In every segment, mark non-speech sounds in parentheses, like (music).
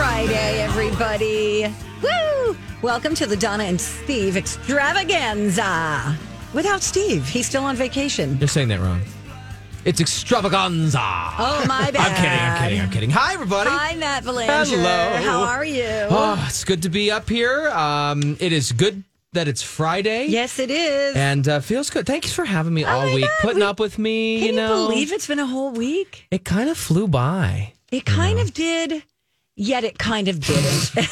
Friday, everybody. Woo! Welcome to the Donna and Steve extravaganza. Without Steve, he's still on vacation. You're saying that wrong. It's extravaganza. Oh, my bad. (laughs) I'm kidding. I'm kidding. I'm kidding. Hi, everybody. Hi, Matt Belanger. Hello. How are you? Oh, it's good to be up here. Um, it is good that it's Friday. yes, it is. And uh, feels good. Thanks for having me all my week, God, putting we- up with me. Can you know, believe it's been a whole week? it kind of flew by. It kind of did, yet it kind of didn't. (laughs)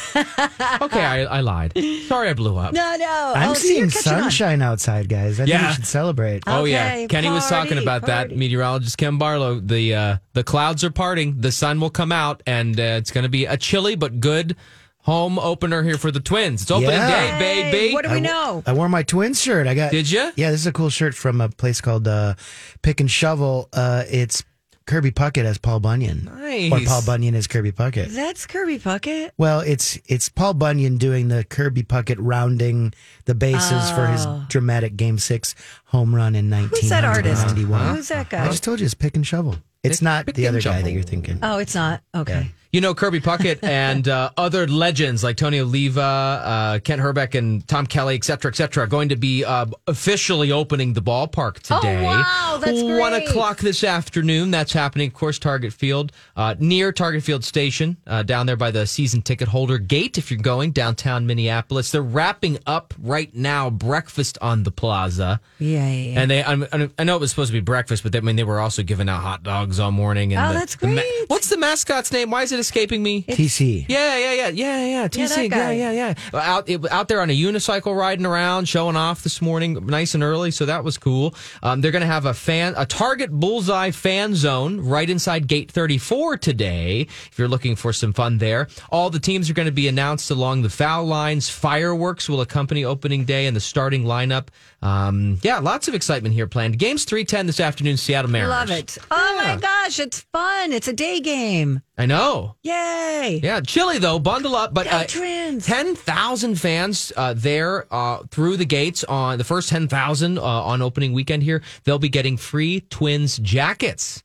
Okay, I, I lied. Sorry, I blew up. no, no. I'm oh, seeing you're catching on. sunshine outside, guys. I think Yeah. we should celebrate. Oh Okay, yeah, Kenny was talking about party. that. Meteorologist Ken Barlow. The uh, the clouds are parting. The sun will come out, and uh, it's going to be a chilly but good home opener here for the Twins. It's opening Yeah. day, baby. Hey, what do we know? I wore my twins shirt. I got. Did you? Yeah, this is a cool shirt from a place called uh, Pick and Shovel. Uh, it's Kirby Puckett as Paul Bunyan, Nice. or Paul Bunyan as Kirby Puckett. That's Kirby Puckett. Well, it's it's Paul Bunyan doing the Kirby Puckett rounding the bases for his oh. dramatic Game Six home run in Who's that artist? 1991. Who's that guy? I just told you it's Pick and Shovel. It's Pick- not Pick the and other guy that you're thinking. Oh, it's not. Okay. You know, Kirby Puckett (laughs) and uh, other legends like Tony Oliva, uh, Kent Hrbek, and Tom Kelly, et cetera, et cetera, are going to be uh, officially opening the ballpark today. Oh, wow, that's great. One o'clock this afternoon. That's happening, of course, Target Field, uh, near Target Field Station, uh, down there by the season ticket holder gate if you're going downtown Minneapolis. They're wrapping up right now breakfast on the plaza. Yeah, yeah, yeah. And they, I, I know it was supposed to be breakfast, but they, I mean, they were also giving out hot dogs all morning. And Oh, the- that's the ma- great. what's the mascot's name? Why is it escaping me? TC. Yeah, yeah, yeah, yeah, yeah. TC, that yeah, yeah, yeah. Out it, out there on a unicycle riding around, showing off this morning, nice and early. So that was cool. Um, they're going to have a fan, a Target Bullseye fan zone right inside Gate 34 today. If you're looking for some fun there, all the teams are going to be announced along the foul lines. Fireworks will accompany opening day and the starting lineup. Um, yeah, lots of excitement here planned. Games 310 this afternoon, Seattle Mariners. I love it. Oh my gosh, it's fun. It's a day game. I know. Yay. Yeah, chilly though. Bundle up, but uh, ten thousand fans uh, there uh, through the gates on the first ten thousand uh, on opening weekend here. They'll be getting free Twins jackets.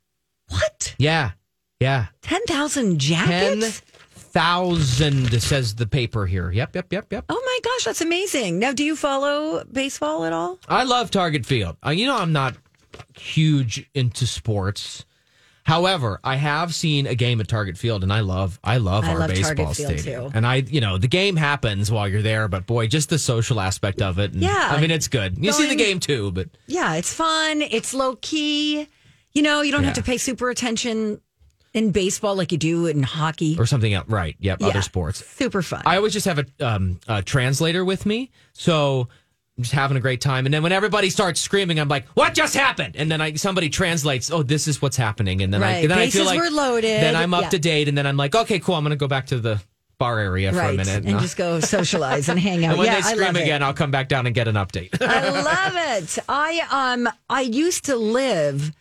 What? Yeah, yeah, 10,000 ten jackets? Thousand says the paper here. Yep, yep, yep, yep. Oh my gosh, that's amazing. Now, do you follow baseball at all? I love Target Field. Uh, you know, I'm not huge into sports. However, I have seen a game at Target Field, and I love, I love I our love baseball Target Field, stadium. too. And I, you know, the game happens while you're there, but boy, just the social aspect of it. and- Yeah. I mean, it's good. You see the game too, but Yeah, it's fun. It's low key. You know, you don't have to pay super attention in baseball like you do in hockey. or something else. Right? Yep. Yeah. Other sports. Super fun. I always just have a, um, a translator with me, so I'm just having a great time. And then when everybody starts screaming, I'm like, "What just happened?" And then I somebody translates, "Oh, this is what's happening." And then I Right. then I feel Bases like were loaded. Then I'm up Yeah. to date, and then I'm like, "Okay, cool. I'm going to go back to the bar area for a minute." And just go (laughs) socialize and hang out. and when yeah, they I scream again, it. I'll come back down and get an update. I love (laughs) it. I um I used to live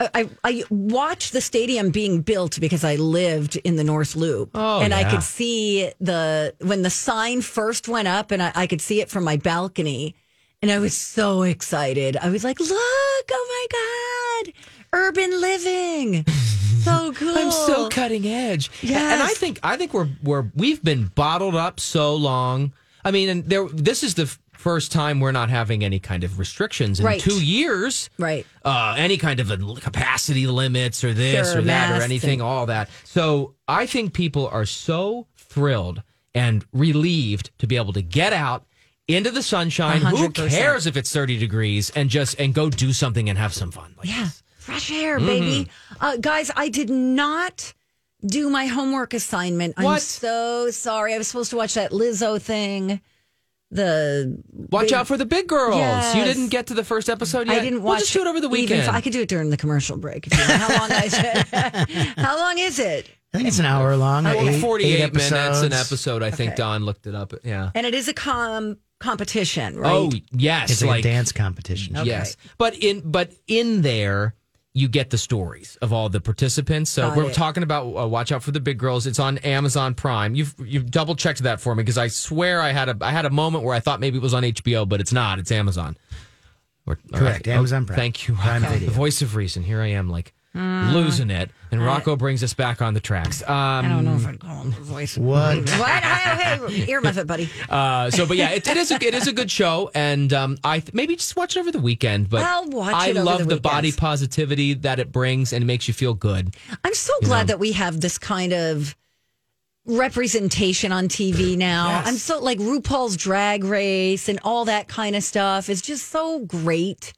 I, I watched the stadium being built because I lived in the North Loop. Oh, and I could see the when the sign first went up and I, I could see it from my balcony. And I was so excited. I was like, look, oh my God, urban living. (laughs) So cool. I'm so cutting edge. Yes. And I think I think we're we're we've been bottled up so long. I mean, and there this is the first time we're not having any kind of restrictions in Right. 2 years. Right. Uh, any kind of capacity limits or this Sure, or that or anything and- all that. So, I think people are so thrilled and relieved to be able to get out into the sunshine. Who 100%. cares if it's 30 degrees and just and go do something and have some fun. Like, Yeah, fresh air, baby. Mm-hmm. Uh, guys, I did not do my homework assignment. I'm so sorry. I was supposed to watch that Lizzo thing. The Watch big- out for the big girls. You didn't get to the first episode yet. I didn't We'll just do it over the even weekend. if- I could do it during the commercial break. If you want. How long is it? (laughs) How long is it? I think it's an hour long. Oh, eight- 48 eight minutes an episode. I think Don looked it up. Yeah. And it is a com competition, oh, right? Oh, yes. It's like, a dance competition. Yes. But in but in there you get the stories of all the participants. So Got we're it. talking about uh, Watch Out for the Big Girls. It's on Amazon Prime. You've you've double checked that for me because I swear I had a I had a moment where I thought maybe it was on HBO, but it's not. It's Amazon. Or- Correct, or- Amazon Prime. Thank you, Prime. (laughs) Video. The voice of reason. Here I am, like losing it, and Rocco brings us back on the tracks. Um, I don't know if I'd call him the voice. What? (laughs) What? Hey, hey, earmuff it, buddy. Uh, so, but yeah, it, it is a it is a good show, and um, I th- maybe just watch it over the weekend. But I'll watch I it love the the, body positivity that it brings, and it makes you feel good. I'm so glad that we have this kind of representation on TV now. Yes. I'm so like RuPaul's Drag Race and all that kind of stuff is just so great,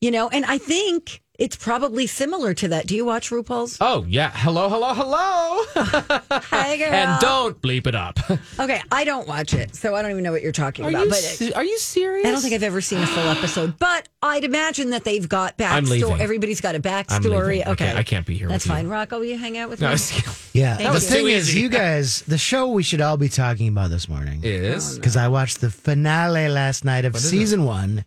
you know. And I think it's probably similar to that. Do you watch RuPaul's? Oh yeah, hello, hello, hello, (laughs) Hey, (laughs) girl. and don't bleep it up. (laughs) Okay, I don't watch it, so I don't even know what you're talking Are about. you but se- are you serious? I don't think I've ever seen a full (gasps) episode, but I'd imagine that they've got I'm backstory. Everybody's got a I'm backstory. leaving. I Okay, I can't be here That's with you. fine. Rocco, will you hang out with No, me? Yeah. Thank the you. thing is, you guys, the show we should all be talking about this morning is oh, because I watched the finale last night of season one.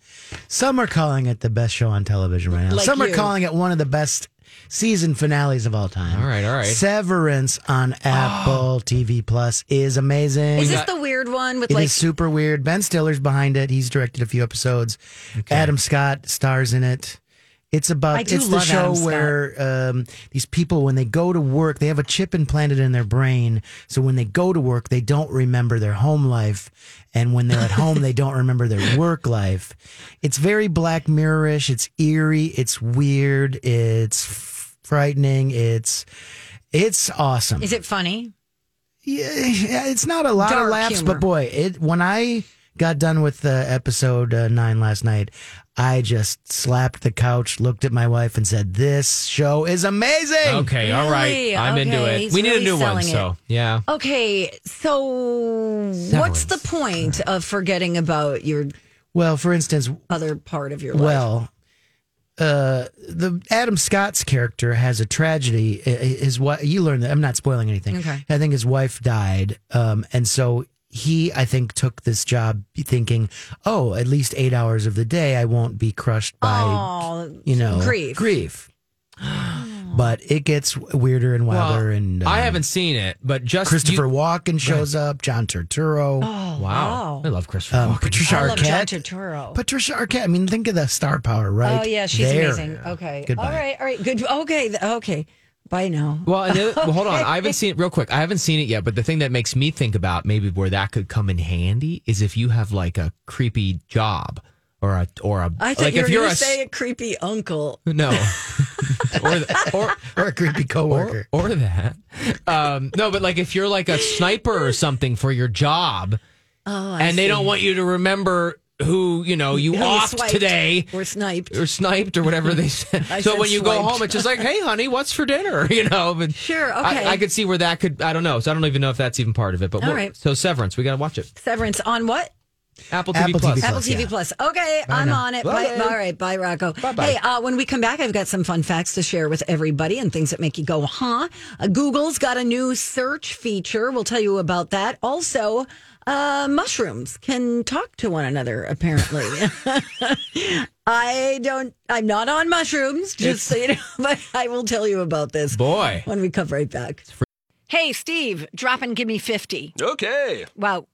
Some are calling it the best show on television right now. Like Some you. are calling it one of the best season finales of all time. All right, all right. Severance on (gasps) Apple TV Plus is amazing. Is this got- the weird one with It is like? super weird. Ben Stiller's behind it. He's directed a few episodes. Adam Scott stars in it. It's about I do it's the love show Adam Scott. where um, these people when they go to work they have a chip implanted in their brain so when they go to work they don't remember their home life and when they're at home they (laughs) don't remember their work life. It's very black mirrorish. It's eerie. It's weird. It's frightening. It's it's awesome. Is it funny? yeah, it's not a lot Dark of laughs, humor. but boy, it when I got done with uh, episode uh, nine last night, I just slapped the couch, looked at my wife, and said, "This show is amazing." okay. All right, I'm into it. he's We need really a new one. selling So yeah. Okay, so what's the point of forgetting about your Well, for instance, other part of your life? well, uh, the Adam Scott's character has a tragedy. Uh, His wife, you learn that. I'm not spoiling anything. Okay. I think his wife died, um, and so he, I think, took this job thinking, "Oh, at least eight hours of the day, I won't be crushed by." oh, you know, grief. grief. (gasps) but it gets weirder and wilder. Well, and I um, haven't seen it, but just Christopher you- Walken shows up. John Turturro, Oh, wow. I love Christopher. um, Walken. Patricia I love John Arquette. Turturro. Patricia Arquette. I mean, think of the star power, right? oh yeah, she's there. amazing. Okay, Goodbye. all right, all right, good. Okay, okay. Bye now. Well, and the other, well, hold on. (laughs) I haven't seen it real quick. I haven't seen it yet, but the thing that makes me think about maybe where that could come in handy is if you have like a creepy job or a or a I thought like you were if you're going a say a creepy uncle. no (laughs) (laughs) or the, or Or a creepy or, coworker. or that. Um, no, but like if you're like a sniper or something for your job, Oh, I and they see. don't want you to remember who you know you (laughs) Who you offed swiped today. or sniped. Or sniped or whatever they (laughs) said. So said when you go home, it's just like, "Hey, honey, what's for dinner?" (laughs) You know. But Sure, I- okay. I, could see where that could. I don't know. So I don't even know if that's even part of it. But All so Severance, we got to watch it. Severance on what? Apple TV Apple Plus. TV Apple Plus, TV yeah. Plus. Okay, I'm now. on it. Bye. Bye. All right, bye, Rocco. Bye-bye. Hey, uh, when we come back, I've got some fun facts to share with everybody and things that make you go, huh? Uh, Google's got a new search feature. We'll tell you about that. Also, uh, mushrooms can talk to one another, apparently. (laughs) I don't, I'm not on mushrooms, just so you know, (laughs) but I will tell you about this Boy. when we come right back. Hey, Steve, drop and give me 50. Okay. Wow.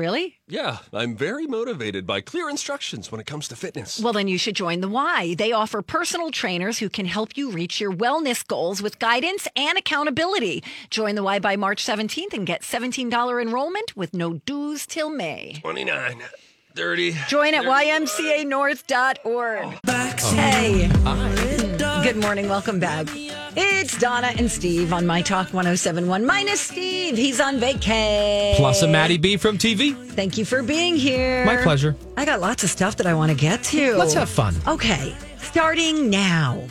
Really? Yeah, I'm very motivated by clear instructions when it comes to fitness. Well, then you should join the Y. They offer personal trainers who can help you reach your wellness goals with guidance and accountability. Join the Y by March 17th and get $17 enrollment with no dues till May. 29, 30. Join at ymcanorth.org. Hey. Good morning. Welcome back. It's Donna and Steve on My Talk 1071. Minus Steve. He's on vacay. Plus a Maddie B from TV. Thank you for being here. My pleasure. I got lots of stuff that I want to get to. Let's have fun. Okay. Starting now.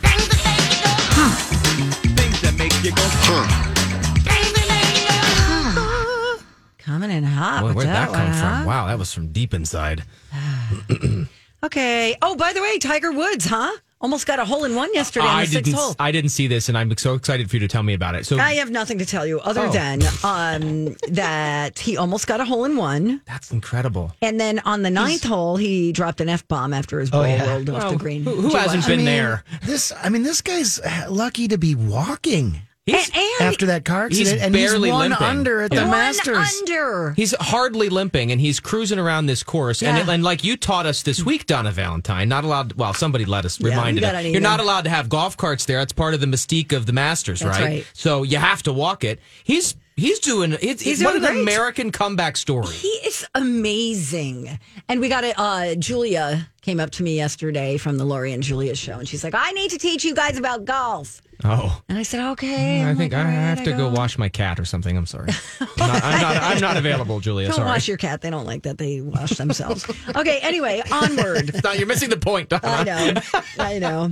Coming in hot. Boy, with where'd that, that, come one, from? huh? Wow, that was from deep inside. (sighs) (clears throat) Okay. Oh, by the way, Tiger Woods, huh? Almost got a hole in one yesterday on I the sixth didn't. hole. I didn't see this, and I'm so excited for you to tell me about it. So I have nothing to tell you other Oh. than um, (laughs) that he almost got a hole in one. that's incredible. And then on the ninth hole, he dropped an F bomb after his ball Oh, yeah. rolled off the green. Who, who hasn't watch been I mean, there? This, I mean, this guy's lucky to be walking He's, And- and after that car he's accident, and barely he's one limping. under at Yeah. the One Masters. under. he's hardly limping, and he's cruising around this course. Yeah. And, and like you taught us this week, Donna Valentine, not allowed. Well, somebody let us Yeah, reminded we got us. You're email. not allowed to have golf carts there. It's part of the mystique of the Masters, That's right? right. So you have to walk it. He's he's doing. It's, He's what doing an great. American comeback story. He is amazing. And we got a uh, Julia came up to me yesterday from the Lori and Julia show, and she's like, "I need to teach you guys about golf." Oh. And I said, "Okay." I I'm think like, I "All right, have to I go wash my cat or something. I'm sorry. (laughs) I'm, not, I'm, not, I'm not available, Julia. Don't sorry. wash your cat. They don't like that. They wash themselves. okay. Anyway, onward. (laughs) No, you're missing the point, Donna. I know. I know.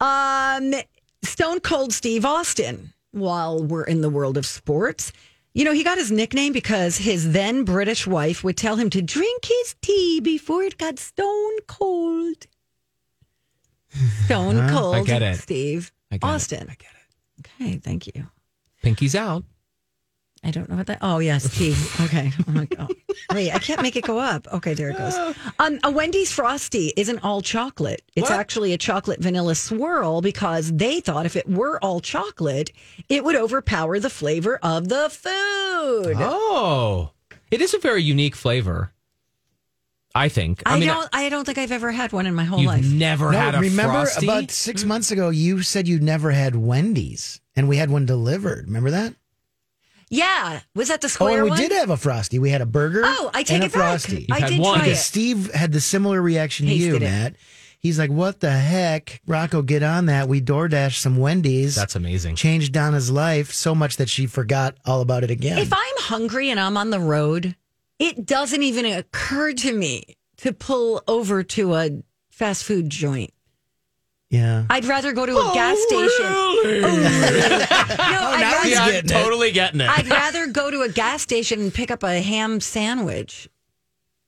Um, Stone Cold Steve Austin. While we're in the world of sports, you know he got his nickname because his then British wife would tell him to drink his tea before it got stone cold. Stone uh-huh. cold. I get it. Steve I get it. Austin. I get it. Okay, thank you. Pinky's out. I don't know what that. Oh yes, tea. Okay. Oh my god. Wait, I can't make it go up. Okay, there it goes. (sighs) Um, a Wendy's Frosty isn't all chocolate. It's What? actually a chocolate vanilla swirl because they thought if it were all chocolate, it would overpower the flavor of the food. Oh, it is a very unique flavor. I think. I, mean, don't. I don't think I've ever had one in my whole You've life. never No, had a remember frosty. about six months ago, you said you never had Wendy's, and we had one delivered. Remember that? Yeah, was that the Oh, square and we one? did have a frosty. We had a burger. Oh, I take and a it back. frosty. I had did one. try Because it. Steve had the similar reaction to you, Tasted it. Matt. He's like, "What the heck, Rocco? Get on that." We DoorDash some Wendy's. That's amazing. changed Donna's life so much that she forgot all about it again. If I'm hungry and I'm on the road, it doesn't even occur to me to pull over to a fast food joint. Yeah. I'd rather go to a gas station. (laughs) no, I'd, now rather, he's getting totally getting it. I'd rather go to a gas station and pick up a ham sandwich.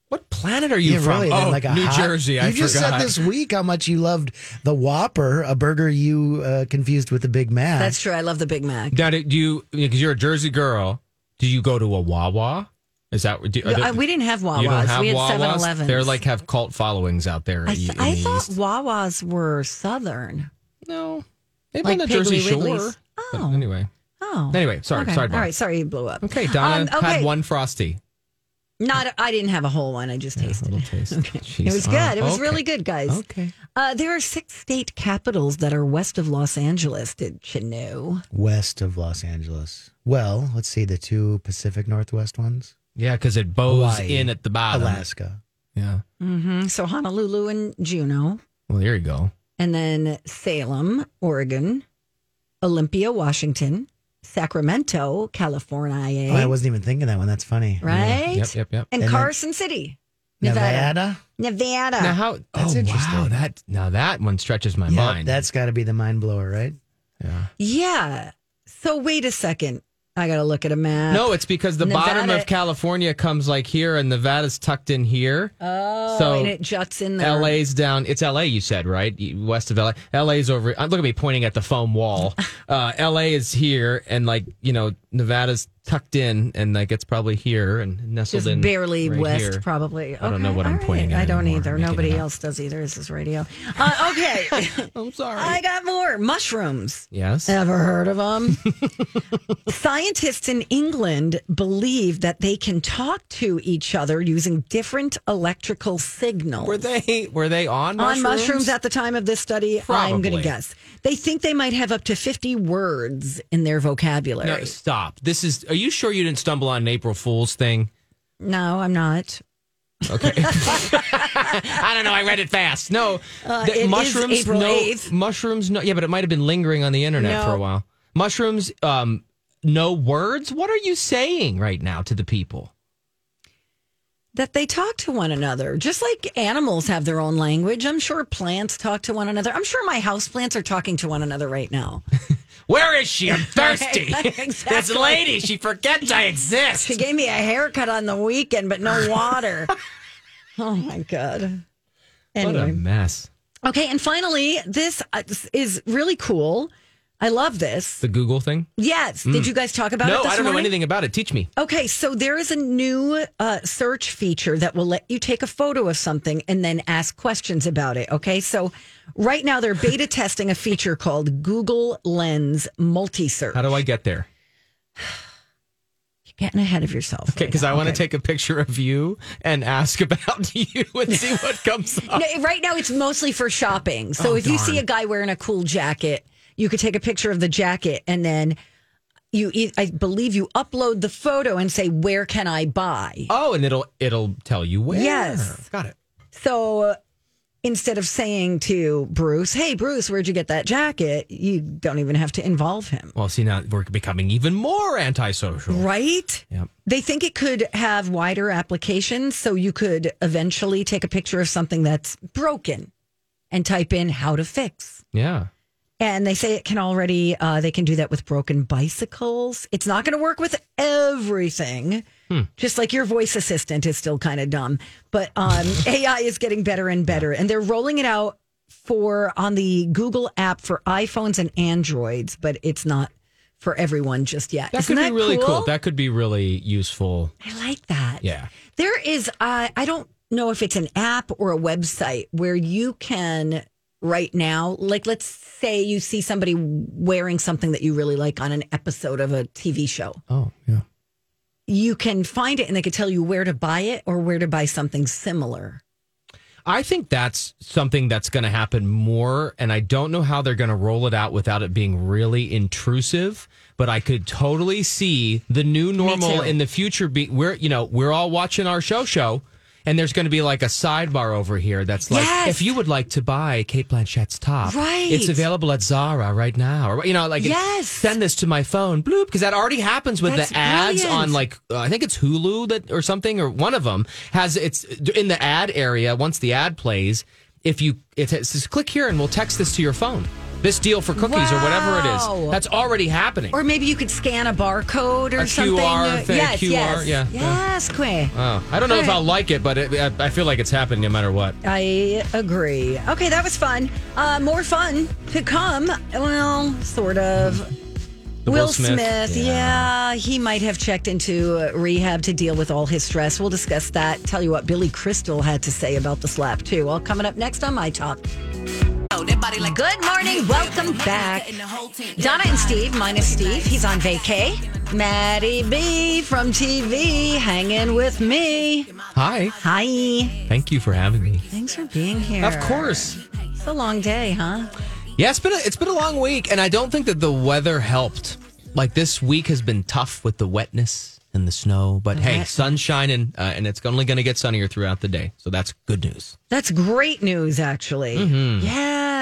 what planet are you Yeah, from? really. Oh, like a New hot- Jersey. I you just forgot. said this week how much you loved the Whopper, a burger you uh, confused with the Big Mac. That's true. I love the Big Mac. Now, do you? Because you're a Jersey girl. Do you go to a Wawa? Is that? Do, No, there- we didn't have Wawas. You don't have we had Wawas? 7 Elevens. They're like have cult followings out there. I, in th- the thought East. Wawas were Southern. no. They've Like been the Jersey Piggly Shore. Wigglies. But Oh. anyway. Oh. Anyway, sorry, Okay. sorry. All right. Sorry, you blew up. Okay, Donna Um, okay. had one frosty. Not. I didn't have a whole one. I just tasted little it. taste. (laughs) Okay. Jeez. It was good. Oh, it was okay. really good, guys. Okay. Uh, there are six state capitals that are west of Los Angeles. Did you know? west of Los Angeles. Well, let's see the two Pacific Northwest ones. Yeah, because it bows Hawaii, in at the bottom. Alaska. Yeah. hmm So Honolulu and Juneau, Well, there you go. and then Salem, Oregon, Olympia, Washington, Sacramento, California, Oh, I wasn't even thinking that one. That's funny. right? Yep, yep, yep. And, And then- Carson City, Nevada. Nevada. Nevada. Now how? That's oh, interesting. Wow, that now that one stretches my Yeah, mind. that's got to be the mind blower, right? yeah. yeah. So wait a second. I got to look at a map. No, it's because the bottom of California comes like here, and Nevada's tucked in here. Oh, so and it juts in there. LA's down. It's LA, you said, right? West of LA. LA's over. uh, Look at me pointing at the foam wall. (laughs) Uh, LA is here, and like you know, Nevada's tucked in, and like it's probably here and nestled Just in, barely right west, here. probably. I don't know Okay, what I'm all right. pointing at I don't anymore. either. Nobody else does either. Is this is radio. Uh, okay, (laughs) I'm sorry. I got more mushrooms. yes. Ever heard of them? (laughs) Scientists in England believe that they can talk to each other using different electrical signals. Were they were they on on mushrooms? mushrooms at the time of this study? I'm going to guess. They think they might have up to 50 words in their vocabulary. No, stop. This is. Are you sure you didn't stumble on an April Fool's thing? no, I'm not. Okay. (laughs) I don't know. I read it fast. No, Uh, it mushrooms. April no 8th. mushrooms. No, yeah, but it might have been lingering on the internet for a while. Mushrooms. Um, no words. What are you saying right now to the people? that they talk to one another, just like animals have their own language. I'm sure plants talk to one another. I'm sure my house plants are talking to one another right now. (laughs) Where is she? I'm (laughs) thirsty. (laughs) Exactly. this lady. She forgets I exist. She gave me a haircut on the weekend, but no (laughs) water. oh my god. What a mess. Okay, and finally, uh, this is really cool. I love this. The Google thing? Yes. Did you guys talk about it? no, I don't know anything about it. Teach me. Okay, so there is a new uh, search feature that will let you take a photo of something and then ask questions about it. Okay, so right now they're beta testing a feature called Google Lens Multi Search. How do I get there? You're getting ahead of yourself. Okay, because I want to take a picture of you and ask about (laughs) you and see what comes (laughs) up. No, right now it's mostly for shopping. So Oh, if you see a guy wearing a cool jacket, you could take a picture of the jacket and then you, I believe you upload the photo and say, "Where can I buy?" Oh, and it'll it'll tell you where. Yes. got it. So uh, instead of saying to Bruce, "Hey Bruce, where'd you get that jacket?" you don't even have to involve him. Well, see now we're becoming even more antisocial. Right? Yep. They think it could have wider applications so you could eventually take a picture of something that's broken and type in how to fix. Yeah. And they say it can already, uh, they can do that with broken bicycles. It's not going to work with everything. Just like your voice assistant is still kind of dumb. But um, (laughs) AI is getting better and better. And they're rolling it out for on the Google app for iPhones and Androids, but it's not for everyone just yet. That Isn't could that be really cool? cool? That could be really useful. I like that. Yeah. There is, uh, I don't know if it's an app or a website where you can right now, like let's say you see somebody wearing something that you really like on an episode of a TV show. Oh, yeah. You can find it and they could tell you where to buy it or where to buy something similar. I think that's something that's going to happen more, and I don't know how they're going to roll it out without it being really intrusive. But I could totally see the new normal in the future. Be we're you know we're all watching our show show, and there's going to be like a sidebar over here that's like, Yes. if you would like to buy Cate Blanchett's top, Right. It's available at Zara right now, or you know, like Yes. send this to my phone, bloop, because that already happens with That's the ads brilliant. on like uh, I think it's Hulu that or something or one of them has it's in the ad area. Once the ad plays, if you it says click here and we'll text this to your phone. This deal for cookies or whatever it is. That's already happening. Or maybe you could scan a barcode or A something. QR thing, yes, QR, yes. yeah. Yes, Quay. Oh, I don't know if All right. I'll like it, but it, I, I feel like it's happening no matter what. I agree. Okay, that was fun. Uh, more fun to come. Well, sort of. The Will Smith? Smith, yeah. he might have checked into rehab to deal with all his stress. We'll discuss that. Tell you what Billy Crystal had to say about the slap, too. All coming up next on My Talk. Good morning. Welcome back. Donna and Steve, minus Steve. He's on vacay. Maddie B from TV hanging with me. Hi, Hi. thank you for having me. Thanks for being here. Of course. It's a long day, huh? Yeah, it's been a, it's been a long week, and I don't think that the weather helped. Like this week has been tough with the wetness and the snow, but hey, Right. sun's shining, uh, and it's only going to get sunnier throughout the day, so that's good news. That's great news, actually. Mm-hmm.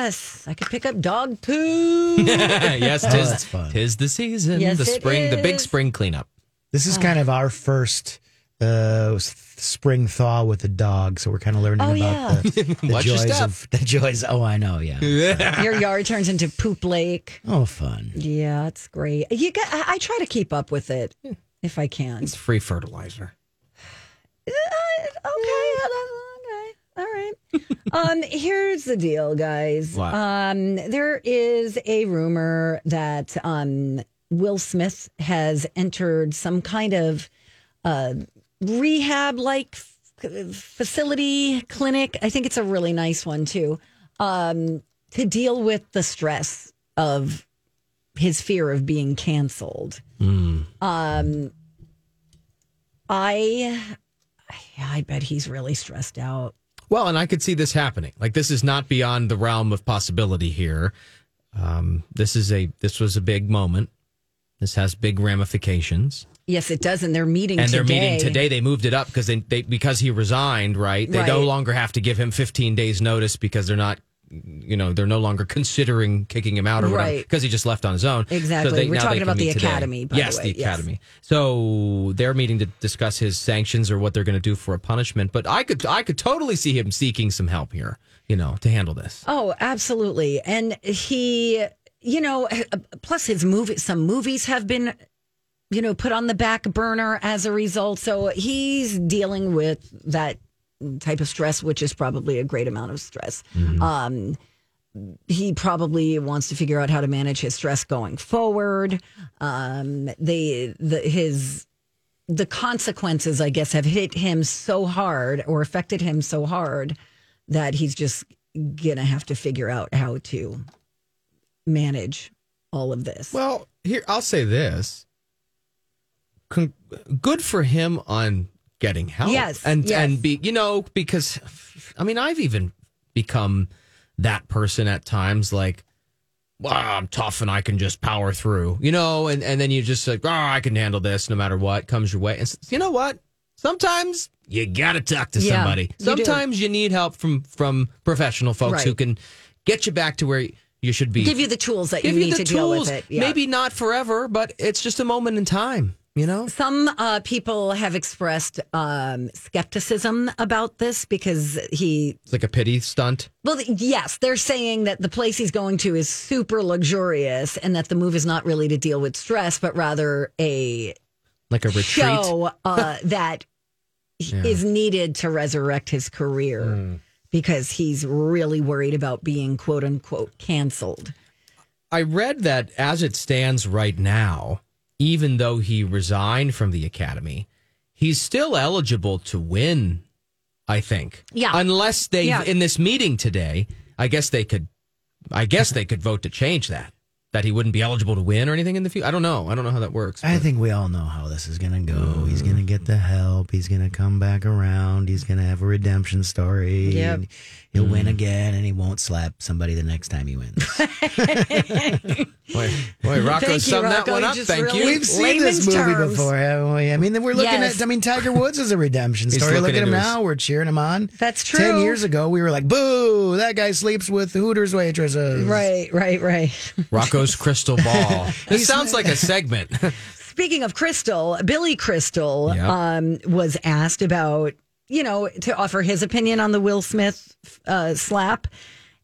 Yes. I could pick up dog poo. (laughs) yes, tis, Oh, that's fun. tis the season, Yes, the it spring, the big is. spring cleanup. This is kind of our first uh, s- spring thaw with the dog, so we're kind of learning Oh, about yeah. the, (laughs) the Watch your joys step. of the joys. Oh, I know, yeah. Your yard turns into poop lake. Oh, fun. Yeah, it's great. You got, I, I try to keep up with it if I can. It's free fertilizer. Uh, okay, okay, all right. um, (laughs) here's the deal, guys. What? Um, there is a rumor that um Will Smith has entered some kind of uh rehab like facility clinic. I think it's a really nice one too. Um, to deal with the stress of his fear of being canceled. Um, I, I bet he's really stressed out. Well, and I could see this happening. Like this is not beyond the realm of possibility here. Um, this is a this was a big moment. This has big ramifications. Yes, it does, and they're meeting and today. they're meeting today. They moved it up because they, they because he resigned. Right, they no longer have to give him 15 days notice because they're not, you know, they're no longer considering kicking him out or whatever Right. because he just left on his own. Exactly. We're talking about the academy, by the yes, way. the Yes. academy. So they're meeting to discuss his sanctions or what they're going to do for a punishment. But I could I could totally see him seeking some help here. You know, to handle this. Oh, absolutely. And he, you know, plus his movie, some movies have been, you know, put on the back burner as a result. So he's dealing with that type of stress, which is probably a great amount of stress. Mm-hmm. Um, he probably wants to figure out how to manage his stress going forward. Um, the the his the consequences, I guess, have hit him so hard or affected him so hard that he's just gonna have to figure out how to manage all of this. Well, here I'll say this: Con- good for him on getting help. Yes, and yes. and be you know because I mean I've even become that person at times like. Well, I'm tough and I can just power through, you know, and, and then you just like, oh, I can handle this no matter what comes your way. And you know what? Sometimes you gotta talk to Yeah, somebody. you. Sometimes you need help from from professional folks who can get you back to where you should be Give you the tools that you you need the to deal with it. Yeah. Maybe not forever, but it's just a moment in time. You know, Some uh, people have expressed um, skepticism about this because he, it's like a pity stunt. well, yes, they're saying that the place he's going to is super luxurious and that the move is not really to deal with stress, but rather a like a retreat. show uh, (laughs) that is needed to resurrect his career Hmm. because he's really worried about being quote unquote canceled. I read that as it stands right now, even though he resigned from the academy, he's still eligible to win. I think, Yeah. Unless they Yeah. in this meeting today, I guess they could, I guess they could vote to change that. That he wouldn't be eligible to win or anything in the future. I don't know. I don't know how that works. I think we all know how this is going to go. He's going to get the help. He's going to come back around. He's going to have a redemption story. Yep. and He'll win again, and he won't slap somebody the next time he wins. (laughs) Boy, boy Rocco Thank you, summed that Rocco. one up. Thank really- you. We've seen this movie terms. before, haven't we? I mean, we're looking Yes. at. I mean, Tiger Woods is a redemption He's story. Look looking at him into his- now. We're cheering him on. That's true. Ten years ago, we were like, "Boo! That guy sleeps with Hooters waitresses." Right, right, right. (laughs) Rocco's crystal ball. (laughs) This sounds like a segment. Speaking of Crystal, Billy Crystal Yep. um, was asked about, you know, to offer his opinion on the Will Smith uh, slap.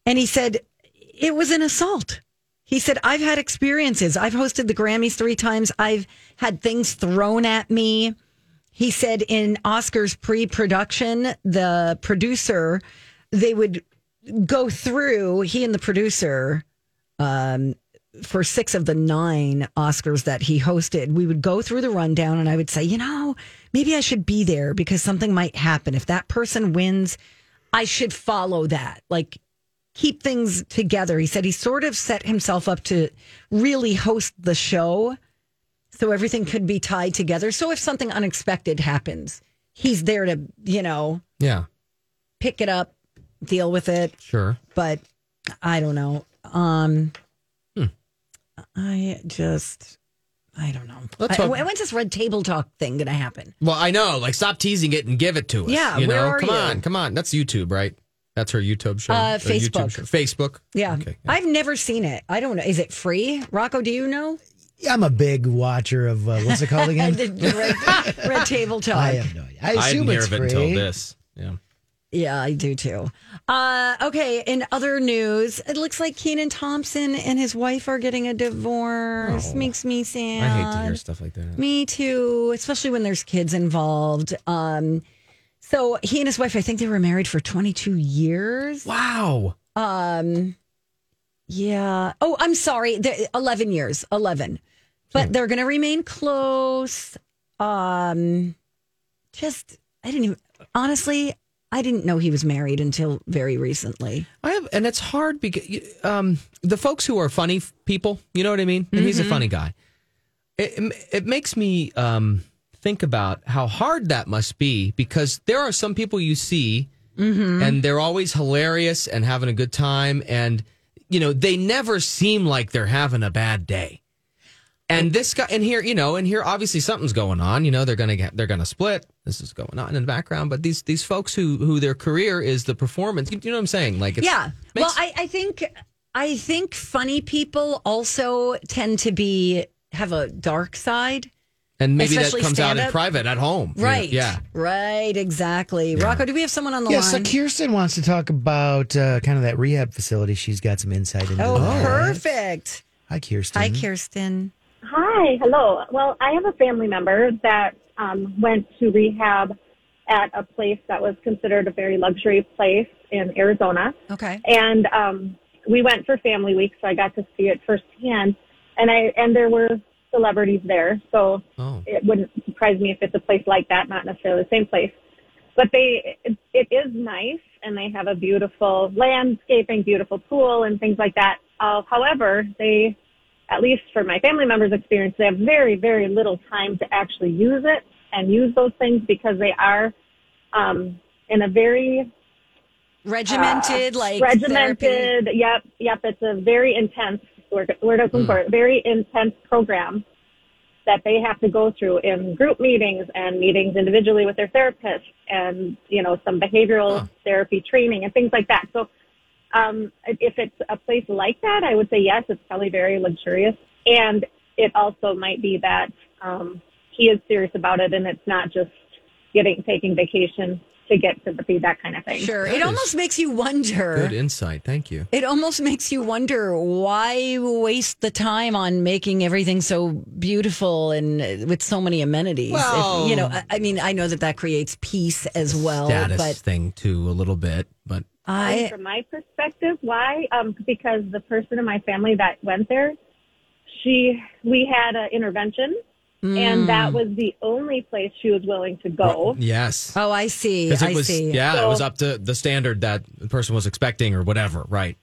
And he said, it was an assault. He said, I've had experiences. I've hosted the Grammys three times. I've had things thrown at me. He said in Oscars pre production, the producer, they would go through, he and the producer, um, for six of the nine Oscars that he hosted, we would go through the rundown and I would say, you know, maybe I should be there because something might happen. If that person wins, I should follow that. Like, keep things together. He said he sort of set himself up to really host the show so everything could be tied together. So if something unexpected happens, he's there to, you know, yeah, pick it up, deal with it sure. but I don't know. Um, Hmm. I just, I don't know. Let's I- hope- when's this red table talk thing going to happen? Well, I know. Like, stop teasing it and give it to us. Yeah, you where know? are come you? on, come on. That's YouTube, right? That's her YouTube show. Uh, Or YouTube Facebook. show. Facebook. Yeah. Okay. yeah. I've never seen it. I don't know. Is it free? Rocco, do you know? I'm a big watcher of uh, what's it called (laughs) again? the the red, red table talk. I have no idea. I I assume didn't hear it's of it free. until this. Yeah. Yeah, I do too. Uh, okay, in other news, it looks like Kenan Thompson and his wife are getting a divorce. Oh. Makes me sad. I hate to hear stuff like that. Me too, especially when there's kids involved. Um, so he and his wife, I think they were married for 22 years. Wow. Um, yeah. Oh, I'm sorry. They're- 11 years. 11. But they're going to remain close. Um, just, I didn't even, honestly, I didn't know he was married until very recently. I have, and it's hard because um, the folks who are funny f- people, you know what I mean. And he's a funny guy. It, it, it makes me um, think about how hard that must be because there are some people you see, and they're always hilarious and having a good time, and you know they never seem like they're having a bad day. And this guy, and here, you know, and here, obviously something's going on. You know, they're gonna get, they're gonna split. This is going on in the background. But these these folks who who their career is the performance. You, you know what I'm saying? Like, it's, yeah. makes- well, I, I think, I think funny people also tend to be, have a dark side. and maybe that comes out in stand-up. private at home. You know, Right. Yeah. Right. Exactly. Rocco, do we have someone on the Yeah, so? Kirsten wants to talk about uh, kind of that rehab facility. She's got some insight into oh, that. perfect. Hi, Kirsten. Hi, Kirsten. Hi, hello. Well, I have a family member that um, went to rehab at a place that was considered a very luxury place in Arizona. Okay. And um, we went for family week, so I got to see it firsthand. And I and there were celebrities there, so Oh. it wouldn't surprise me if it's a place like that, not necessarily the same place. But they, it, it is nice, and they have a beautiful landscaping, beautiful pool, and things like that. Uh, however, they, at least for my family members' experience, they have very, very little time to actually use it and use those things because they are um, in a very Regimented, like therapy. regimented. Yep, yep. It's a very intense word. Word I'm looking for. Very intense program that they have to go through in group meetings and meetings individually with their therapist, and you know some behavioral therapy training and things like that. So, um, if it's a place like that, I would say yes. It's probably very luxurious, and it also might be that um, he is serious about it, and it's not just getting taking vacation to get sympathy, that kind of thing. Sure. That it is almost makes you wonder. Good insight. Thank you. It almost makes you wonder why waste the time on making everything so beautiful and with so many amenities. Well- if, you know, I, I mean, I know that that creates peace as well, Status but thing too, a little bit, but I from my perspective, why? Um, because the person in my family that went there, she, we had an intervention, and that was the only place she was willing to go. yes. oh, I see. Because I it was, see. yeah, it was up to the standard that the person was expecting or whatever, right?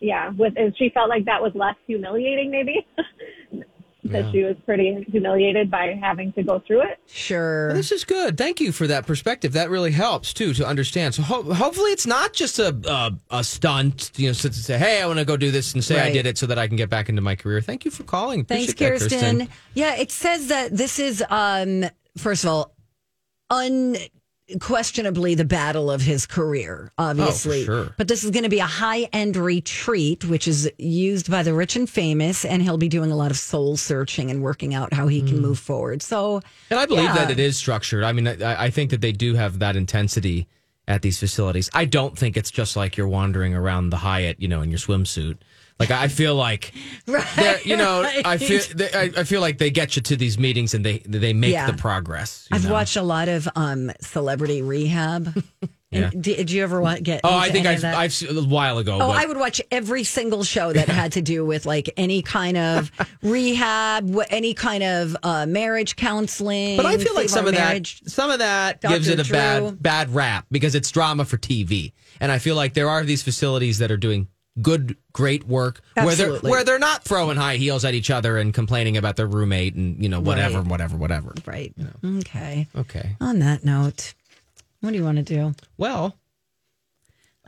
Yeah, with and she felt like that was less humiliating, maybe. (laughs) Because she was pretty humiliated by having to go through it. Sure. This is good. Thank you for that perspective. That really helps too to understand. So ho- hopefully it's not just a a, a stunt, you know, to to say, "Hey, I want to go do this and say I did it so that I can get back into my career." Thank you for calling. Thanks, Appreciate that, Kirsten. Yeah, it says that this is, um, first of all, unquestionably the battle of his career, oh, obviously. Oh, sure. But this is going to be a high end retreat, which is used by the rich and famous, and he'll be doing a lot of soul searching and working out how he can hmm. move forward. So, And I believe Yeah. that it is structured. I mean, I, I think that they do have that intensity at these facilities. I don't think it's just like you're wandering around the Hyatt, you know, in your swimsuit. Like I feel like, (laughs) they're- you know, I feel they, I, I feel like they get you to these meetings and they they make Yeah. the progress. I've know? watched a lot of um, celebrity rehab. (laughs) Yeah. Did, did you ever wa- get? Oh, I think I've? I've a while ago. Oh, but- I would watch every single show that had to do with like any kind of (laughs) rehab, any kind of uh, marriage counseling. But I feel like some of marriage. that, some of that Dr. gives it a Drew. bad, bad rap because it's drama for TV. And I feel like there are these facilities that are doing good, great work where they're Absolutely. where they're not throwing high heels at each other and complaining about their roommate and you know whatever, Right. whatever, whatever. Right. Okay. Okay. On that note, what do you want to do? Well,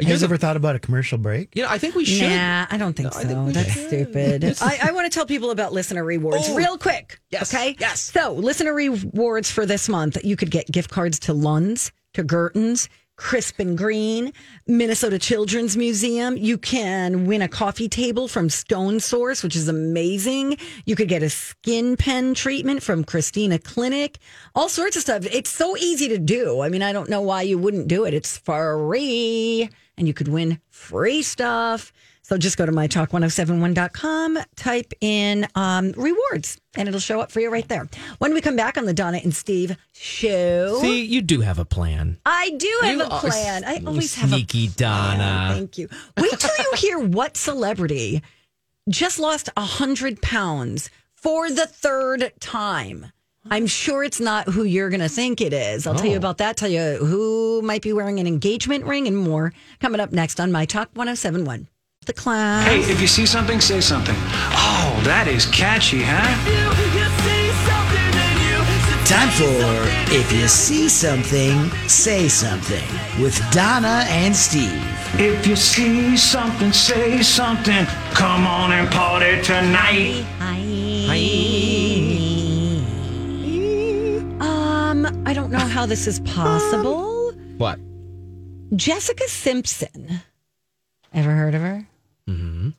You guys ever thought about a commercial break? you know, I think we should. Nah, I don't think No, so. think That's should. stupid. I, I want to tell people about listener rewards Oh. real quick. Yes, Okay. yes. So, listener rewards for this month, you could get gift cards to Lund's, to Gertens, Crisp and Green, Minnesota Children's Museum. You can win a coffee table from Stone Source, which is amazing. You could get a skin pen treatment from Christina Clinic. All sorts of stuff. It's so easy to do. I mean, I don't know why you wouldn't do it. It's free and you could win free stuff. So just go to mytalk1071.com, type in um, rewards, and it'll show up for you right there. When we come back on the Donna and Steve show, See, you do have a plan. I do have You a plan. I always have a sneaky plan. Donna. Thank you. Wait till you (laughs) hear what celebrity just lost a hundred pounds for the third time. I'm sure it's not who you're going to think it is. I'll tell you Oh. about that. Tell you who might be wearing an engagement ring and more coming up next on My Talk 1071. The class. Hey, if you see something, say something. Oh, that is catchy, huh? Time for If You See Something, Say Something with Donna and Steve. If you see something, say something. Come on and party tonight. Hi. Um, I don't know how this is possible. What? Jessica Simpson. Ever heard of her? Mm-hmm.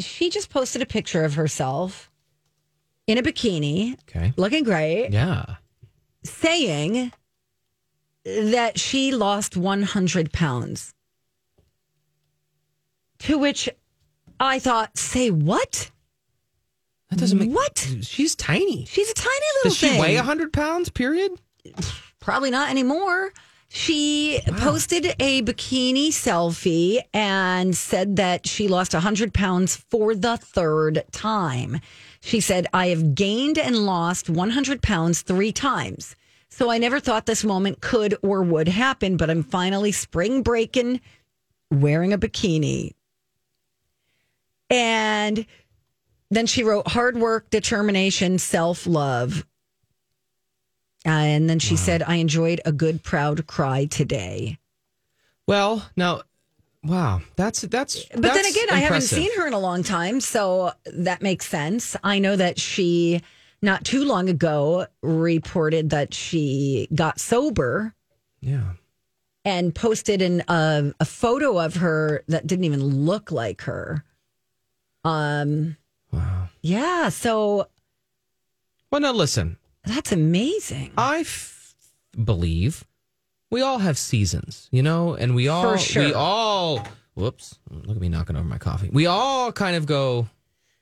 She just posted a picture of herself in a bikini, Okay. looking great, Yeah. saying that she lost 100 pounds. To which I thought, say what? That doesn't make What? She's tiny. She's a tiny little Does she thing. weigh hundred pounds? Period. probably not anymore. She posted a bikini selfie and said that she lost 100 pounds for the third time. She said, I have gained and lost 100 pounds three times. So I never thought this moment could or would happen, but I'm finally spring breaking wearing a bikini. And then she wrote hard work, determination, self love. Uh, and then she said, I enjoyed a good, proud cry today. Well, now, wow, that's that's. But then again, I haven't seen her in a long time, so that makes sense. I know that she, not too long ago, reported that she got sober Yeah. and posted an, uh, a photo of her that didn't even look like her. Um, Wow. yeah, so Well, now listen. That's amazing. I f- believe we all have seasons, you know, and we all sure. we all whoops, look at me knocking over my coffee. We all kind of go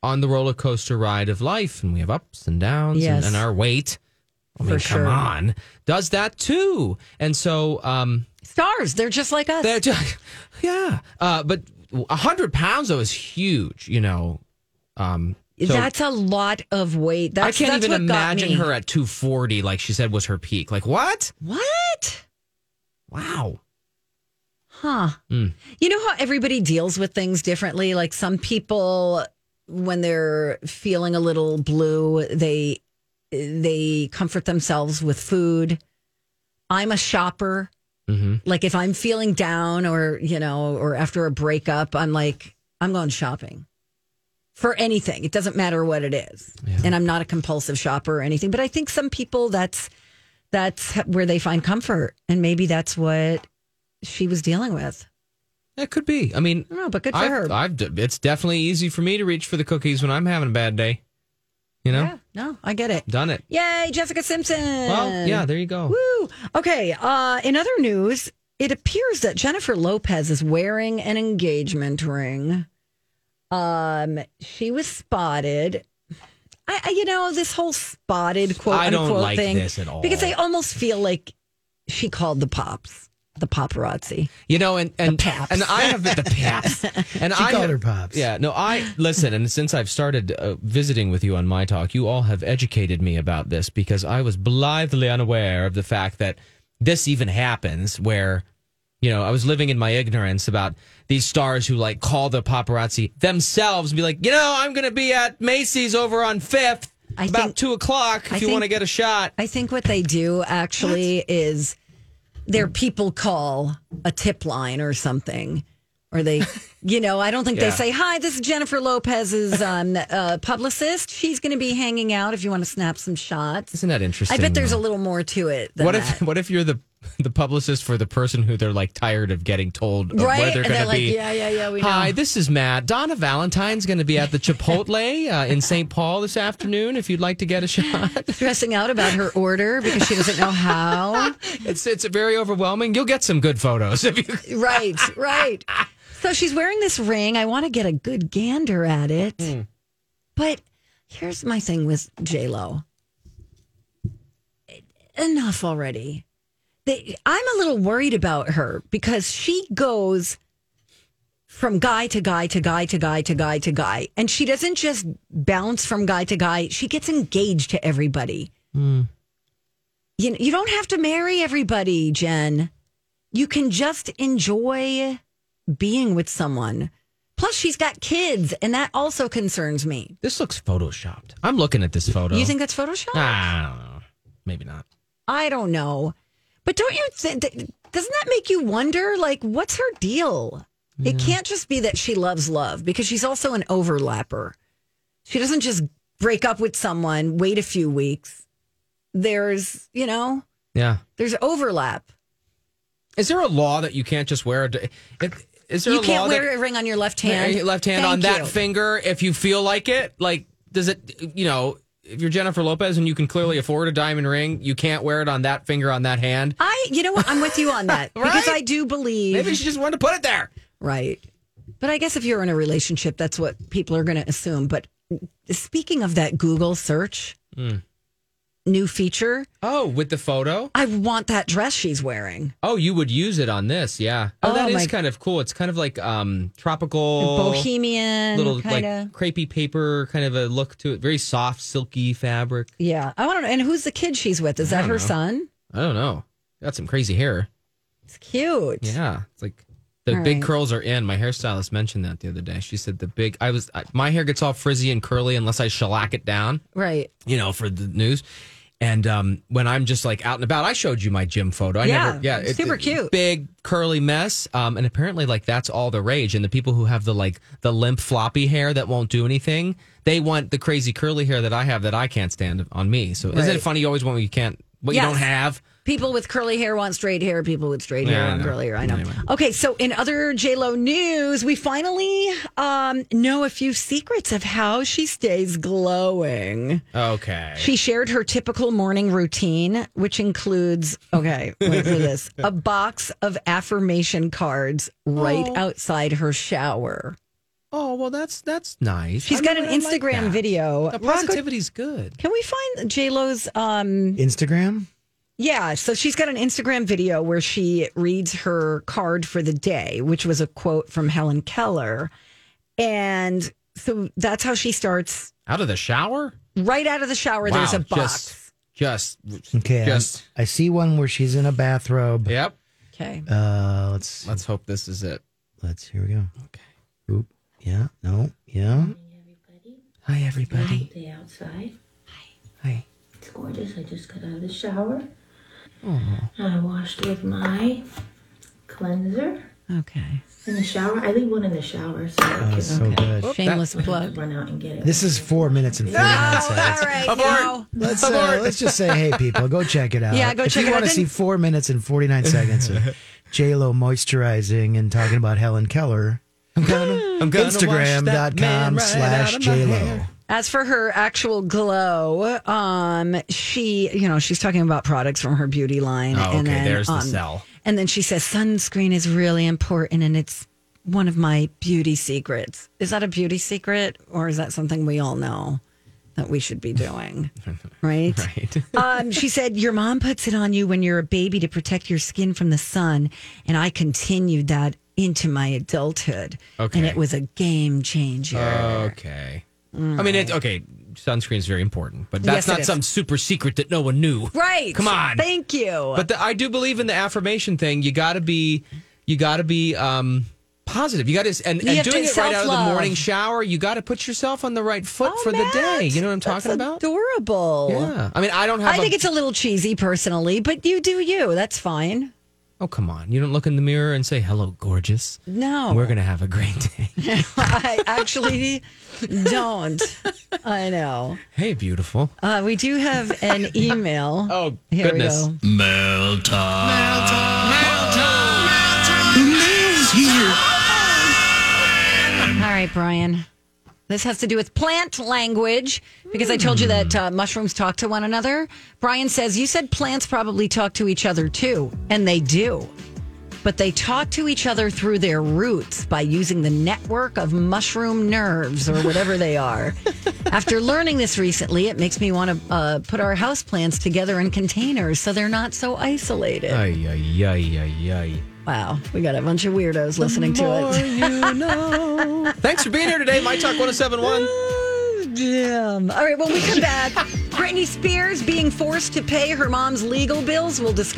on the roller coaster ride of life and we have ups and downs Yes. and, and our weight. I mean, For come sure. on, does that too. And so, um, Stars, they're just like us. they're just, (laughs) yeah. Uh, but a hundred pounds though is huge, you know. Um, so that's a lot of weight. That's, I can't even imagine her at 240, like she said was her peak. Like what? What? Wow. Huh. Mm. You know how everybody deals with things differently? Like some people when they're feeling a little blue, they they comfort themselves with food. I'm a shopper. hmm Like if I'm feeling down or, you know, or after a breakup, I'm like I'm going shopping. For anything. It doesn't matter what it is. And I'm not a compulsive shopper or anything, but I think some people that's that's where they find comfort and maybe that's what she was dealing with. It could be. I mean, I but good for I've, her. I've, it's definitely easy for me to reach for the cookies when I'm having a bad day. You know, Yeah, no, I get it. done it. Yay, Jessica Simpson. Well, yeah, there you go. Woo. Okay. Uh, in other news, it appears that Jennifer Lopez is wearing an engagement ring. Um, she was spotted. I, I you know, this whole spotted quote I don't unquote like thing this at all. because I almost feel like she called the pops, the paparazzi. You know, and and paps. and I have the paps, (laughs) and She I called have- her pops. Yeah, no, I listen, and since I've started uh, visiting with you on my talk, you all have educated me about this because I was blithely unaware of the fact that this even happens. Where, you know, I was living in my ignorance about these stars who like call the paparazzi themselves and be like, you know, I'm going to be at Macy's over on Fifth I about think- two o'clock if I you want to get a shot. I think what they do actually is their people call a tip line or something. Or they, (laughs) you know, I don't think Yeah. they say, Hi, this is Jennifer Lopez's (laughs) um, uh, publicist. She's going to be hanging out if you want to snap some shots. Isn't that interesting? I bet there's though? a little more to it. Than What that. if (laughs) what if you're the the publicist for the person who they're like tired of getting told Right? where they're going to like, be? yeah, yeah, yeah, we know. Hi, this is Matt. Donna Valentine's going to be at the Chipotle (laughs) uh, in St. Paul this afternoon. If you'd like to get a shot, Stressing out about her order because she doesn't know how. it's it's very overwhelming. You'll get some good photos if you. right, right. So she's wearing this ring. I want to get a good gander at it. Hmm. But here's my thing with J Lo. Enough already. They, I'm a little worried about her because she goes from guy to guy to guy to guy to guy to guy, and she doesn't just bounce from guy to guy. She gets engaged to everybody. Hmm. You you don't have to marry everybody, Jen. You can just enjoy being with someone. Plus, she's got kids, and that also concerns me. This looks photoshopped. I'm looking at this photo. You think that's Photoshop? I don't know. Maybe not. I don't know. But don't you think, doesn't that make you wonder, like, what's her deal? It can't just be that she loves love because she's also an overlapper. She doesn't just break up with someone, wait a few weeks. There's, you know, Yeah. there's overlap. Is there a law that you can't just wear? A, if- is there You can't wear that, a ring on your left hand. Your left hand on that you. finger if you feel like it? Like, does it, you know, if you're Jennifer Lopez and you can clearly afford a diamond ring, you can't wear it on that finger on that hand? I, you know what? I'm with you on that (laughs) because I do believe. Maybe she just wanted to put it there. Right. But I guess if you're in a relationship, that's what people are going to assume. But speaking of that Google search, hmm. New feature. Oh, with the photo? I want that dress she's wearing. Oh, you would use it on this, yeah. Oh, Oh, that is kind of cool. It's kind of like um tropical Bohemian little kind like crepey paper kind of a look to it. Very soft, silky fabric. yeah, I want to know. And who's the kid she's with? Is that her know. son? I don't know. Got some crazy hair. It's cute. Yeah, it's like the All big right. curls are in. My hairstylist mentioned that the other day. She said the big. I was I, my hair gets all frizzy and curly unless I shellac it down. Right. You know, for the news. And um, when I'm just like out and about, I showed you my gym photo. I Yeah, never, yeah, it- super it- cute. big curly mess. Um, and apparently, like that's all the rage. And the people who have the like the limp floppy hair that won't do anything, they want the crazy curly hair that I have that I can't stand on me. So isn't it funny? You always want what you can't, what Yes. you don't have. People with curly hair want straight hair. People with straight hair Yeah, want curly hair. I know. Anyway. Okay, so in other J Lo news, we finally um, know a few secrets of how she stays glowing. Okay. She shared her typical morning routine, which includes, okay, wait for this, (laughs) a box of affirmation cards right Oh. outside her shower. Oh well, that's that's nice. She's I got mean, an I Instagram that. video. The positivity's good. can we find J Lo's? Um, Instagram? Yeah, so she's got an Instagram video where she reads her card for the day, which was a quote from Helen Keller, and so that's how she starts. Out of the shower? Right out of the shower, Wow, there's a box. Just, just Okay. I'm- Just- I see one where she's in a bathrobe. yep. Okay. Uh, let's Let's hope this is it. let's here we go. Okay. Oop. Yeah. No. Yeah. Hi, everybody. day outside. Hi. It's gorgeous. I just got out of the shower. I washed with my cleanser Okay. in the shower. I leave one in the shower so I Oh, can so good. Shameless I plug. run out and get it. This is four minutes and forty nine seconds. All right. Abort. now- Let's uh, let's just say, hey, people, go check it out. Yeah, go if check you want to see Then- four minutes and forty nine seconds of (laughs) J Lo moisturizing and talking about Helen Keller, I'm gonna, I'm (gasps) gonna wash that man Instagram right slash out of my J Lo. hair. As for her actual glow, um, she, you know, she's talking about products from her beauty line. Oh, and okay, then, there's the um, sell. And then she says sunscreen is really important and it's one of my beauty secrets. Is that a beauty secret or is that something we all know that we should be doing? (laughs) Right? Right. um, she said, Your mom puts it on you when you're a baby to protect your skin from the sun. And I continued that into my adulthood. Okay. And it was a game changer. Okay. I mean, it's okay. Sunscreen is very important, but that's Yes, not some super secret that no one knew. Right. Come on. Thank you. But the, I do believe in the affirmation thing. You got to be, you got to be um, positive. You got to, and, and doing it right out of the morning shower. You got to put yourself on the right foot Oh, for the day. You know what I'm talking that's about? Adorable. Yeah. I mean, I don't have. I a- think it's a little cheesy personally, but you do you. That's fine. Oh come on! You don't look in the mirror and say hello, gorgeous. No. We're gonna have a great day. (laughs) I actually don't. I know. hey, beautiful. Uh, we do have an email. (laughs) Oh Here goodness. we go. Mail time. Mail time. Mail time. The mail is here. All right, Brian. This has to do with plant language because I told you that uh, mushrooms talk to one another. Brian says, You said plants probably talk to each other too, and they do. But they talk to each other through their roots by using the network of mushroom nerves or whatever they are. (laughs) After learning this recently, it makes me want to uh, put our house plants together in containers so they're not so isolated. Ay ay ay ay ay. Wow, we got a bunch of weirdos listening to More it. you (laughs) know. Thanks for being here today, My Talk 1071. Damn. All right, when we come back, Britney Spears being forced to pay her mom's legal bills, we'll discuss.